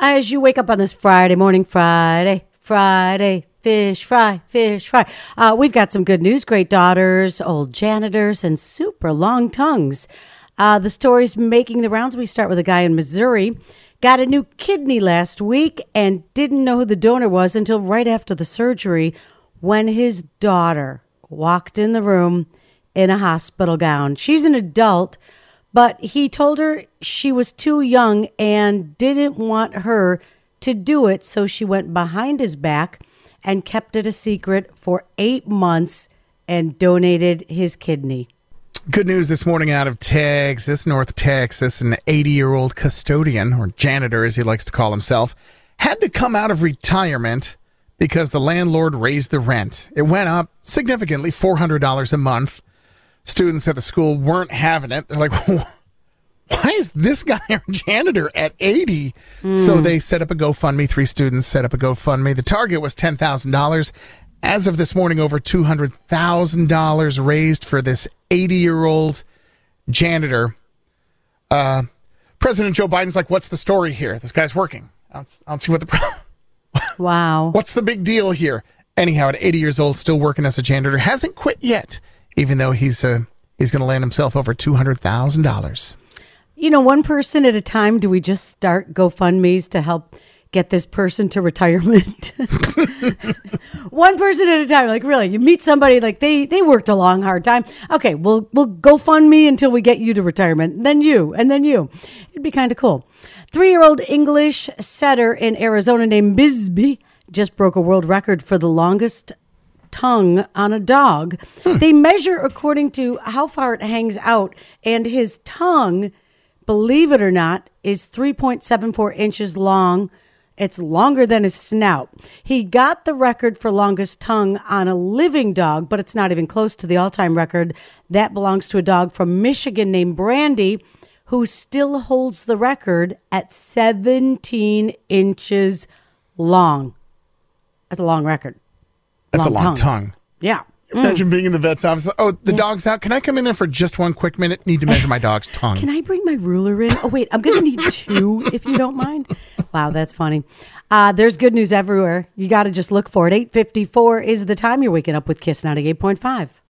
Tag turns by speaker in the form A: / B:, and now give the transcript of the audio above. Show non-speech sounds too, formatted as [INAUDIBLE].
A: as you wake up on this Friday morning, Friday, Friday, fish fry, fish fry. Uh, we've got some good news great daughters, old janitors, and super long tongues. Uh, the story's making the rounds. We start with a guy in Missouri. Got a new kidney last week and didn't know who the donor was until right after the surgery when his daughter walked in the room in a hospital gown. She's an adult, but he told her she was too young and didn't want her to do it, so she went behind his back and kept it a secret for eight months and donated his kidney.
B: Good news this morning out of Texas, North Texas. An 80 year old custodian, or janitor as he likes to call himself, had to come out of retirement because the landlord raised the rent. It went up significantly, $400 a month. Students at the school weren't having it. They're like, [LAUGHS] why is this guy our janitor at 80? So they set up a GoFundMe. Three students set up a GoFundMe. The target was $10,000. As of this morning, over $200,000 raised for this 80 year old janitor. Uh, President Joe Biden's like, what's the story here? This guy's working. I don't, I don't see what the [LAUGHS] pro-
A: Wow.
B: what's the big deal here. Anyhow, at 80 years old, still working as a janitor, hasn't quit yet, even though he's uh, he's going to land himself over $200,000.
A: You know, one person at a time, do we just start GoFundMe's to help get this person to retirement? [LAUGHS] one person at a time. Like really, you meet somebody like they they worked a long hard time. Okay, we'll we'll GoFundMe until we get you to retirement. And then you, and then you. It'd be kind of cool. Three year old English setter in Arizona named Bisbee just broke a world record for the longest tongue on a dog. Hmm. They measure according to how far it hangs out, and his tongue, believe it or not, is 3.74 inches long. It's longer than his snout. He got the record for longest tongue on a living dog, but it's not even close to the all time record. That belongs to a dog from Michigan named Brandy, who still holds the record at 17 inches long. That's a long record.
B: That's
A: Long
B: a long
A: tongue.
B: tongue.
A: Yeah.
B: Imagine being in the vet's office. Oh, the dog's out. Can I come in there for just one quick minute? Need to measure my dog's [LAUGHS] tongue.
A: Can I bring my ruler in? Oh, wait, I'm going to need two if you don't mind. Wow, that's funny. Uh, there's good news everywhere. You got to just look for it. 854 is the time you're waking up with Kiss 98.5.